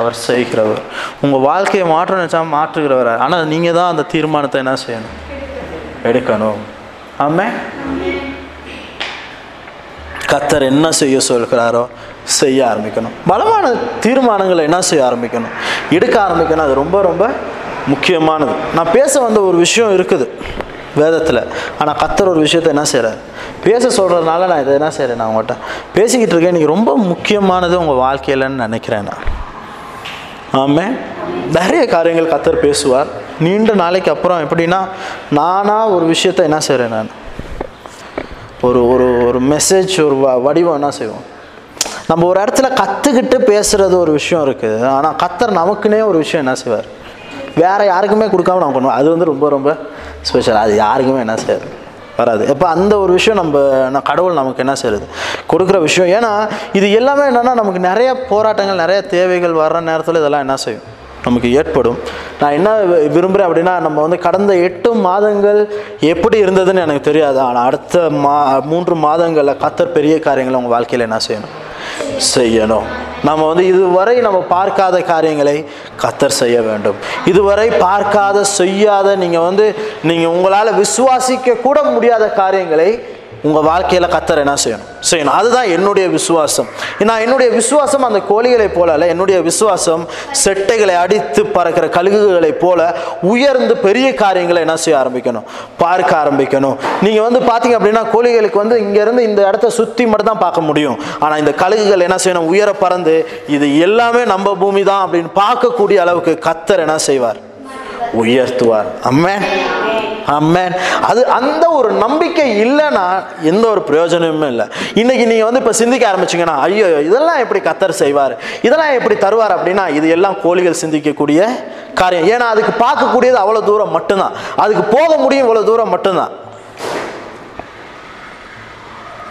அவர் செய்கிறவர். உங்கள் வாழ்க்கையை மாற்ற நினச்சா மாற்றுகிறவர்? ஆனால் நீங்கள் தான் அந்த தீர்மானத்தை என்ன செய்யணும்? எடுக்கணும். ஆமே கத்தர் என்ன செய்ய சொல்கிறாரோ செய்ய ஆரம்பிக்கணும். பலமான தீர்மானங்களை என்ன செய்ய ஆரம்பிக்கணும்? எடுக்க ஆரம்பிக்கணும். அது ரொம்ப ரொம்ப முக்கியமானது. நான் பேச வந்த ஒரு விஷயம் இருக்குது வேதத்தில். ஆனால் கத்தர் ஒரு விஷயத்தை என்ன செய்கிறார் பேச சொல்கிறதுனால நான் இதை என்ன செய்கிறேன் நான் உங்கள்கிட்ட பேசிக்கிட்டு இருக்கேன். இன்றைக்கி ரொம்ப முக்கியமானது உங்கள் வாழ்க்கையிலன்னு நினைக்கிறேன் நான். ஆமே நிறைய காரியங்கள் கத்தர் பேசுவார். நீண்ட நாளைக்கு அப்புறம் எப்படின்னா நானாக ஒரு விஷயத்தை என்ன செய்கிறேன் நான்? ஒரு ஒரு ஒரு மெசேஜ் ஒரு வ வடிவம் என்ன செய்வோம்? நம்ம ஒரு இடத்துல கற்றுக்கிட்டு பேசுகிறது ஒரு விஷயம் இருக்குது ஆனால் கத்தர் நமக்குன்னே ஒரு விஷயம் என்ன செய்வார்? வேறு யாருக்குமே கொடுக்காம நம்ம பண்ணுவோம். அது வந்து ரொம்ப ரொம்ப ஸ்பெஷல் அது யாருக்குமே என்ன செய்யாது. வராது. இப்போ அந்த ஒரு விஷயம் நம்ம நான் கடவுள் நமக்கு என்ன செய்யுது கொடுக்குற விஷயம். ஏன்னா இது எல்லாமே என்னென்னா நமக்கு நிறைய போராட்டங்கள் நிறைய தேவைகள் வர்ற நேரத்தில் இதெல்லாம் என்ன செய்யும்? நமக்கு ஏற்படும். நான் என்ன வி- விரும்புகிறேன் அப்படின்னா நம்ம வந்து கடந்த எட்டு மாதங்கள் எப்படி இருந்ததுன்னு எனக்கு தெரியாது. ஆனால் அடுத்த மா மூன்று மாதங்களில் கத்தர் பெரிய காரியங்களை உங்கள் வாழ்க்கையில் என்ன செய்யணும்? செய்யணும். நம்ம வந்து இதுவரை நம்ம பார்க்காத காரியங்களை கத்தர் செய்ய வேண்டும். இதுவரை பார்க்காத செய்யாத நீங்கள் வந்து நீங்கள் உங்களால் விசுவாசிக்க கூட முடியாத காரியங்களை உங்கள் வாழ்க்கையில் கத்தர் என்ன செய்யணும்? செய்யணும். அதுதான் என்னுடைய விசுவாசம். நான் என்னுடைய விசுவாசம் அந்த கோழிகளை போல அல்ல. என்னுடைய விசுவாசம் செட்டைகளை அடித்து பறக்கிற கழுகுகளை போல உயர்ந்து பெரிய காரியங்களை என்ன செய்ய ஆரம்பிக்கணும்? பார்க்க ஆரம்பிக்கணும். நீங்கள் வந்து பார்த்தீங்க அப்படின்னா கோழிகளுக்கு வந்து இங்கேருந்து இந்த இடத்த சுற்றி மட்டும் தான் பார்க்க முடியும். ஆனால் இந்த கழுகுகள் என்ன செய்யணும்? உயர பறந்து இது எல்லாமே நம்ம பூமி தான் அப்படின்னு பார்க்கக்கூடிய அளவுக்கு கத்தர் என்ன செய்வார்? உயர்த்துவார். அம்மேன். அம்மேன். அது அந்த ஒரு நம்பிக்கை இல்லைன்னா எந்த ஒரு பிரயோஜனமுமே இல்லை. இன்னைக்கு நீங்கள் வந்து இப்போ சிந்திக்க ஆரம்பிச்சிங்கன்னா ஐயோ இதெல்லாம் எப்படி கத்தர் செய்வார்? இதெல்லாம் எப்படி தருவார் அப்படின்னா இது எல்லாம் கோழிகள் சிந்திக்கக்கூடிய காரியம். ஏன்னா அதுக்கு பார்க்கக்கூடியது அவ்வளோ தூரம் மட்டும்தான். அதுக்கு போக முடியும் இவ்வளோ தூரம் மட்டும்தான்.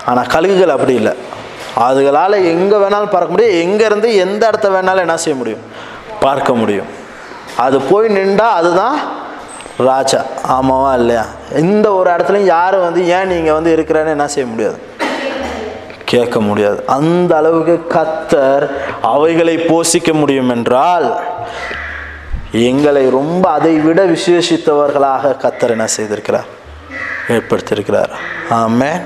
ஆனால் கழுகுகள் அப்படி இல்லை. அதுகளால் எங்கே வேணாலும் பார்க்க முடியும். எங்கேருந்து எந்த இடத்த வேணாலும் என்ன செய்ய முடியும்? பார்க்க முடியும். அது போய் நின்றா அதுதான் ராஜா. ஆமாவா இல்லையா? இந்த ஒரு இடத்துலையும் யாரும் வந்து ஏன் நீங்கள் வந்து இருக்கிறேன்னு என்ன செய்ய முடியாது? கேட்க முடியாது. அந்த அளவுக்கு கத்தர் அவைகளை போஷிக்க முடியும் என்றால் எங்களை ரொம்ப அதை விட விசேஷித்தவர்களாக கத்தர் என்ன செய்திருக்கிறார்? ஏற்படுத்தியிருக்கிறார். ஆமே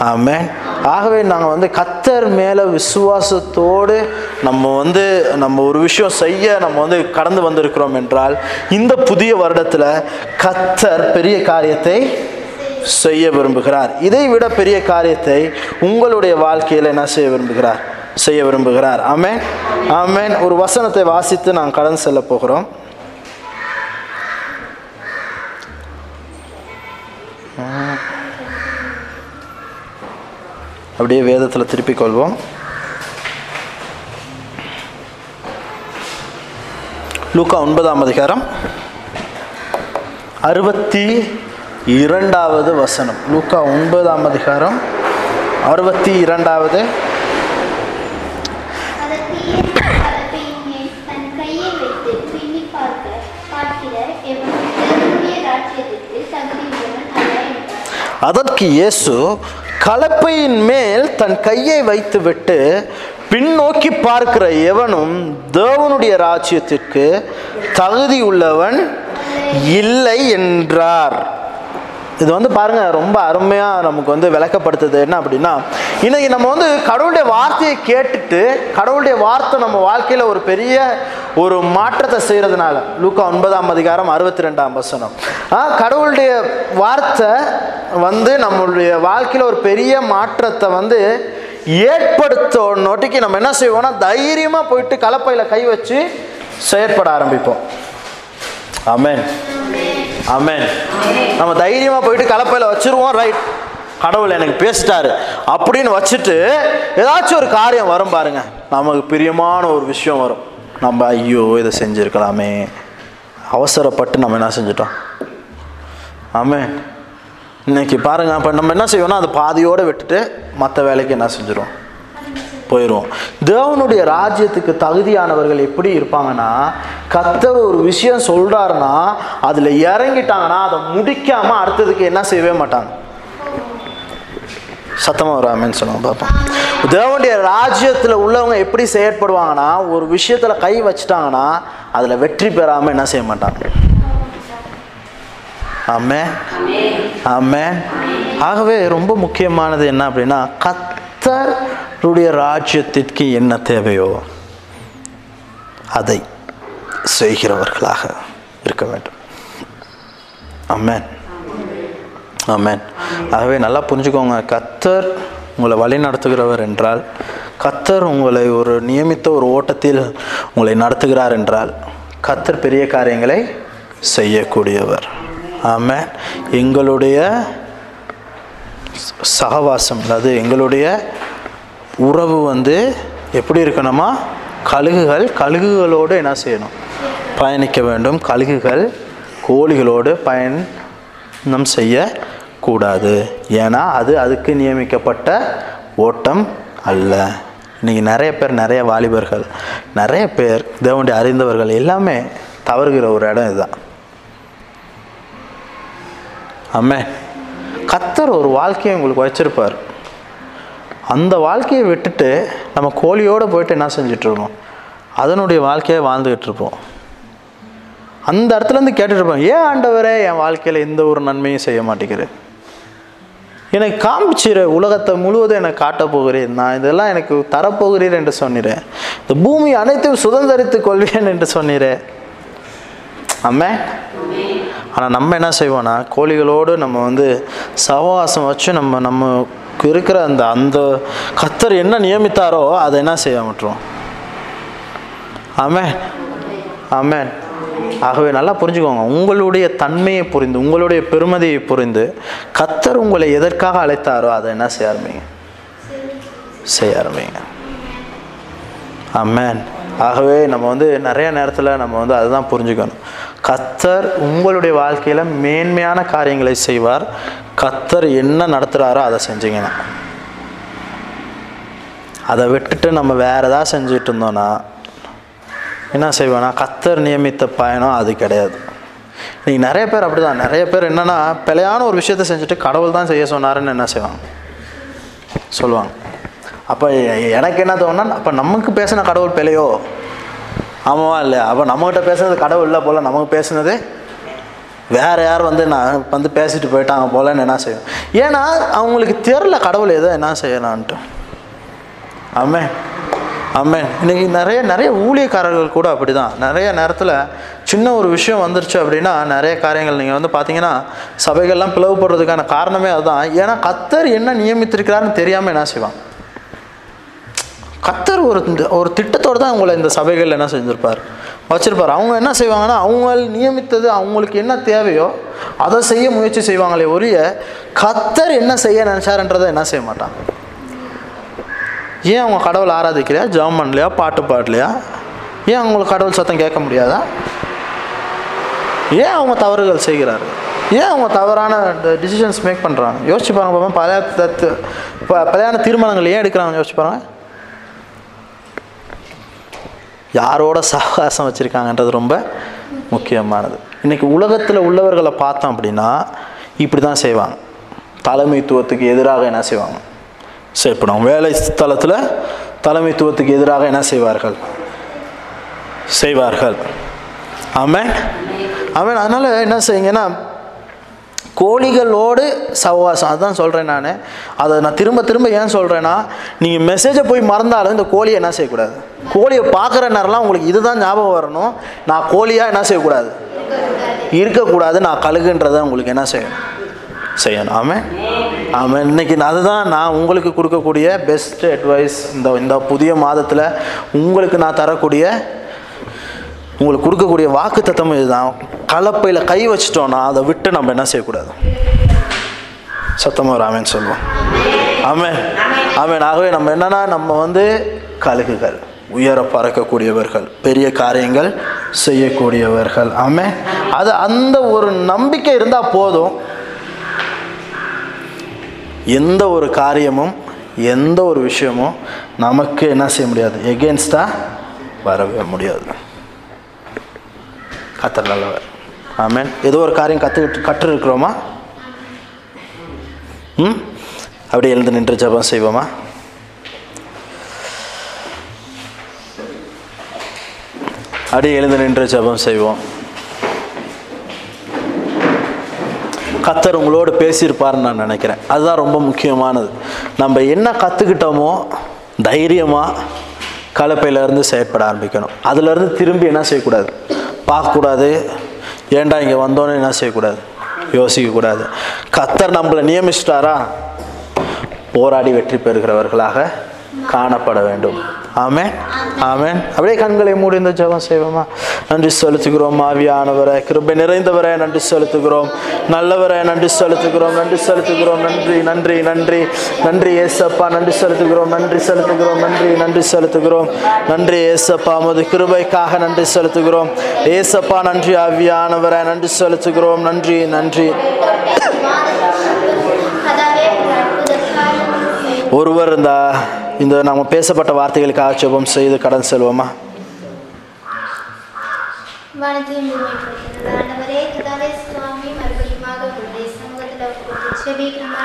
ஆமேன். ஆகவே நாங்கள் வந்து கத்தர் மேலே விசுவாசத்தோடு நம்ம வந்து நம்ம ஒரு விஷயம் செய்ய நம்ம வந்து கடந்து வந்திருக்கிறோம் என்றால் இந்த புதிய வருடத்தில் கத்தர் பெரிய காரியத்தை செய்ய விரும்புகிறார். இதை விட பெரிய காரியத்தை உங்களுடைய வாழ்க்கையில் என்ன செய்ய விரும்புகிறார்? செய்ய விரும்புகிறார். ஆமேன். ஆமேன். ஒரு வசனத்தை வாசித்து நாங்கள் கடந்து செல்ல போகிறோம். அப்படியே வேதத்தில் திருப்பிக் கொள்வோம். லூக்கா ஒன்பதாம் அதிகாரம். அறுபத்தி இரண்டாவது வசனம். லூக்கா ஒன்பதாம் அதிகாரம். அறுபத்தி இரண்டாவது. அதற்கு இயேசு கலப்பையின் மேல் தன் கையை வைத்துவிட்டு பின்னோக்கி பார்க்கிற எவனும் தேவனுடைய ராஜ்யத்திற்கு தகுதி உள்ளவன் இல்லை என்றார். இது வந்து பாருங்க ரொம்ப அருமையா நமக்கு வந்து விளக்கப்படுத்துது. என்ன அப்படின்னா இன்னைக்கு நம்ம வந்து கடவுளுடைய வார்த்தையை கேட்டுட்டு கடவுளுடைய வார்த்தை நம்ம வாழ்க்கையில ஒரு பெரிய ஒரு மாற்றத்தை செய்யறதுனால லூக்கா ஒன்பதாம் அதிகாரம் அறுபத்தி ரெண்டாம் வசனம் கடவுளுடைய வார்த்தை வந்து நம்மளுடைய வாழ்க்கையில ஒரு பெரிய மாற்றத்தை வந்து ஏற்படுத்த நொட்டிக்கு நம்ம என்ன செய்வோம்னா தைரியமா போயிட்டு கலப்பையில கை வச்சு செயற்பட ஆரம்பிப்போம். ஆமேன். அமேன் நம்ம தைரியமா போயிட்டு கலப்பையில வச்சிருவோம் ரைட் கடவுள் எனக்கு பேசிட்டாரு. அப்படின்னு வச்சுட்டு ஏதாச்சும் ஒரு காரியம் வரும் பாருங்க. நமக்கு பிரியமான ஒரு விஷயம் வரும். நம்ம ஐயோ இதை செஞ்சுருக்கலாமே. அவசரப்பட்டு நம்ம என்ன செஞ்சிட்டோம்? ஆமே இன்னைக்கு பாருங்க அப்போ நம்ம என்ன செய்வோம்னா அது பாதியோடு விட்டுட்டு மற்ற வேலைக்கு என்ன செஞ்சிடும் போயிடுவோம் தேவனுடைய ராஜ்யத்துக்கு தகுதியானவர்கள் எப்படி இருப்பாங்கன்னா கத்தர் ஒரு விஷயம் சொல்கிறாருன்னா அதில் இறங்கிட்டாங்கன்னா அதை முடிக்காமல் அடுத்ததுக்கு என்ன செய்யவே மாட்டாங்க. சத்தமாக வராமன்னு சொல்லுவாங்க பார்ப்போம். தேவனுடைய ராஜ்யத்தில் உள்ளவங்க எப்படி செயற்படுவாங்கன்னா ஒரு விஷயத்தில் கை வச்சுட்டாங்கன்னா அதில் வெற்றி பெறாமல் என்ன செய்ய மாட்டாங்க. ஆமே ஆமே ஆகவே ரொம்ப முக்கியமானது என்ன அப்படின்னா கத்தர் கர்த்தருடைய ராஜ்யத்திற்கு என்ன தேவையோ அதை செய்கிறவர்களாக இருக்க வேண்டும். அம்மேன் அம்மேன் ஆகவே நல்லா புரிஞ்சுக்கோங்க கத்தர் உங்களை வழி நடத்துகிறவர் என்றால் கத்தர் உங்களை ஒரு நியமித்த ஒரு ஓட்டத்தில் உங்களை நடத்துகிறார் என்றால் கத்தர் பெரிய காரியங்களை செய்யக்கூடியவர். ஆமென். எங்களுடைய சகவாசம் அதாவது எங்களுடைய உறவு வந்து எப்படி இருக்கணுமா? கழுகுகள் கழுகுகளோடு என்ன செய்யணும்? பயணிக்க வேண்டும். கழுகுகள் கோழிகளோடு பயணம் செய்யக்கூடாது. ஏன்னா அது அதுக்கு நியமிக்கப்பட்ட ஓட்டம் அல்ல. இன்றைக்கி நிறைய பேர் நிறைய வாலிபர்கள் நிறைய பேர் தேவனுடைய அறிந்தவர்கள் எல்லாமே தவறுகிற ஒரு இடம் இதுதான். ஆமே கத்தர் ஒரு வாழ்க்கையை உங்களுக்கு வச்சிருப்பார். அந்த வாழ்க்கையை விட்டுட்டு நம்ம கோழியோடு போயிட்டு என்ன செஞ்சுட்டு அதனுடைய வாழ்க்கையை வாழ்ந்துக்கிட்டு இருப்போம். அந்த இடத்துலேருந்து கேட்டுட்ருப்போம் இருப்போம் ஏன் ஆண்டவரே என் வாழ்க்கையில் எந்த ஒரு நன்மையும் செய்ய மாட்டேங்கிறேன் எனக்கு காமிச்சிரு உலகத்தை முழுவதும் எனக்கு காட்டப் போகிறேன் நான் இதெல்லாம் எனக்கு தரப்போகிறீர் என்று சொன்னிறேன் இந்த பூமி அனைத்தையும் சுதந்திரித்து கொள்வேன் என்று சொன்னிறேன் அம்மே. ஆனால் நம்ம என்ன செய்வோம்னா கோழிகளோடு நம்ம வந்து சவாசம் வச்சு நம்ம நம்ம இருக்கிற அந்த அந்த கத்தர் என்ன நியமித்தாரோ அதை என்ன செய்ய மாட்டோம். ஆமே ஆமேன். ஆகவே நல்லா புரிஞ்சுக்கோங்க. உங்களுடைய தன்மையை புரிந்து உங்களுடைய பெருமதியை புரிந்து கத்தர் உங்களை எதற்காக அழைத்தாரோ அதை என்ன செய்ய ஆரம்பிங்க? செய்ய ஆரம்பிங்க. ஆமேன். ஆகவே நம்ம வந்து நிறைய நேரத்தில் நம்ம வந்து அதுதான் புரிஞ்சுக்கணும். கத்தர் உங்களுடைய வாழ்க்கையில் மேன்மையான காரியங்களை செய்வார். கத்தர் என்ன நடத்துகிறாரோ அதை செஞ்சீங்கன்னா அதை விட்டுட்டு நம்ம வேறு ஏதாவது செஞ்சுட்டு இருந்தோன்னா என்ன செய்வேன்னா கத்தர் நியமித்த பயணம் அது கிடையாது. நீ நிறைய பேர் அப்படிதான். நிறைய பேர் என்னன்னா பிழையான ஒரு விஷயத்தை செஞ்சுட்டு கடவுள் தான் செய்ய சொன்னாருன்னு என்ன செய்வாங்க? சொல்லுவாங்க. அப்போ எனக்கு என்ன தோணுன்னா அப்போ நமக்கு பேசின கடவுள் பிழையோ ஆமாவா இல்லையா? அப்போ நம்மகிட்ட பேசுனது கடவுள் இல்லை போல் நமக்கு பேசுனது வேற யார் வந்து நான் வந்து பேசிட்டு போயிட்டாங்க போலன்னு என்ன செய்யும்? ஏன்னா அவங்களுக்கு தெரில கடவுள் எதோ என்ன செய்யலான்ட்டு. ஆமே ஆமே இன்னைக்கு நிறைய நிறைய ஊழியக்காரர்கள் கூட அப்படி தான் நிறைய நேரத்தில் சின்ன ஒரு விஷயம் வந்துருச்சு அப்படின்னா நிறைய காரியங்கள் நீங்கள் வந்து பார்த்தீங்கன்னா சபைகள்லாம் பிளவுபடுறதுக்கான காரணமே அதுதான். ஏன்னா கத்தர் என்ன நியமித்திருக்கிறாருன்னு தெரியாமல் என்ன செய்வான்? கத்தர் ஒரு ஒரு திட்டத்தோடு தான் உங்களை இந்த சபைகள் என்ன செஞ்சுருப்பார்? வச்சுருப்பார். அவங்க என்ன செய்வாங்கன்னா அவங்க நியமித்தது அவங்களுக்கு என்ன தேவையோ அதை செய்ய முயற்சி செய்வாங்களே ஒழிய கத்தர் என்ன செய்ய நினச்சாருன்றதை என்ன செய்ய மாட்டான். ஏன் அவங்க கடவுளை ஆராதிக்கலையா? ஜெபம் பண்ணலையா? பாட்டு பாடலையா? ஏன் அவங்களுக்கு கடவுள் சத்தம் கேட்க முடியாதா? ஏன் அவங்க தவறுகள் செய்கிறாரு ஏன் அவங்க தவறான டிசிஷன்ஸ் மேக் பண்ணுறாங்க யோசிச்சு பாருங்க பாப்பா பழைய தத்து- ப- பழையான தீர்மானங்கள் ஏன் எடுக்கிறாங்க யோசிச்சு பாருங்க. யாரோட சகவாசம் வச்சுருக்காங்கன்றது ரொம்ப முக்கியமானது. இன்றைக்கி உலகத்தில் உள்ளவர்களை பார்த்தோம் அப்படின்னா இப்படி தான் செய்வாங்க. தலைமைத்துவத்துக்கு எதிராக என்ன செய்வாங்க? செயல்படுவாங்க வேலை ஸ்தலத்தில் தலைமைத்துவத்துக்கு எதிராக என்ன செய்வார்கள்? செய்வார்கள். ஆமென். ஆமென். அதனால் என்ன செய்யுங்கன்னா கோழிகளோடு சவாசம் அதுதான் சொல்கிறேன் நான். அதை நான் திரும்ப திரும்ப ஏன் சொல்கிறேன்னா நீங்கள் மெசேஜை போய் மறந்தாலும் இந்த கோழியை என்ன செய்யக்கூடாது? கோழியை பார்க்குற நேரம்லாம் உங்களுக்கு இதுதான் ஞாபகம் வரணும். நான் கோழியாக என்ன செய்யக்கூடாது? இருக்கக்கூடாது. நான் கழுகுன்றதை உங்களுக்கு என்ன செய்யணும்? செய்யணும். ஆமென். ஆமாம் இன்னைக்கு நான் அதுதான் நான் உங்களுக்கு கொடுக்கக்கூடிய பெஸ்ட் அட்வைஸ் இந்த இந்த புதிய மாதத்தில் உங்களுக்கு நான் தரக்கூடிய உங்களுக்கு கொடுக்கக்கூடிய வாக்கு தத்தம் இதுதான். கலப்பையில் கை வச்சிட்டோன்னா அதை விட்டு நம்ம என்ன செய்யக்கூடாது? சத்தமாக ராமன் சொல்லுவோம் ஆமே ஆமென். ஆகவே நம்ம என்னன்னா நம்ம வந்து கழுகுகள் உயர பறக்கக்கூடியவர்கள் பெரிய காரியங்கள் செய்யக்கூடியவர்கள். ஆமே அது அந்த ஒரு நம்பிக்கை இருந்தால் போதும். எந்த ஒரு காரியமும் எந்த ஒரு விஷயமும் நமக்கு என்ன செய்ய முடியாது? எகேன்ஸ்டாக வரவே முடியாது. கத்தர் நல்லவர் ஆமேன். ஏதோ ஒரு காரியம் கற்றுக்கிட்டு கற்று இருக்கிறோமா ம்? அப்படியே எழுந்து நின்று ஜபம் செய்வோமா? அப்படியே எழுந்து நின்று ஜபம் செய்வோம். கத்தர் உங்களோடு பேசியிருப்பாருன்னு நான் நினைக்கிறேன். அதுதான் ரொம்ப முக்கியமானது. நம்ம என்ன கற்றுக்கிட்டோமோ தைரியமாக கலப்பையிலேருந்து செயற்பட ஆரம்பிக்கணும். அதுலேருந்து திரும்பி என்ன செய்யக்கூடாது? பார்க்கக்கூடாது. ஏன்டா இங்கே வந்தோன்னு என்ன செய்யக்கூடாது? யோசிக்கக்கூடாது. கத்தர் நம்மளை நியமிச்சிட்டாரா? போராடி வெற்றி பெறுகிறவர்களாக காணப்பட வேண்டும் ஆமென் ஆமென் அப்படியே கண்களை மூடி இந்த ஜெபம் செய்வோமா நன்றி செலுத்துகிறோம் ஆவியானவரை கிருபை நிறைந்தவரை நன்றி செலுத்துகிறோம் நல்லவரை நன்றி செலுத்துகிறோம் நன்றி செலுத்துகிறோம் நன்றி நன்றி நன்றி நன்றி ஏசப்பா நன்றி செலுத்துகிறோம் நன்றி செலுத்துகிறோம் நன்றி நன்றி செலுத்துகிறோம் நன்றி ஏசப்பா உமது கிருபைக்காக நன்றி செலுத்துகிறோம் ஏசப்பா நன்றி ஆவியானவரை நன்றி செலுத்துகிறோம் நன்றி நன்றி ஒருவர் இந்த இந்த நாம் பேசப்பட்ட வார்த்தைகளுக்காக ஜெபம் செய்து கடன் செல்வோமா? வானத்தையும் ஆண்டவரே கதாவே சுவாமி மறுபடியும் உங்களுடைய சமூகத்தில் செபிக்கிறோம்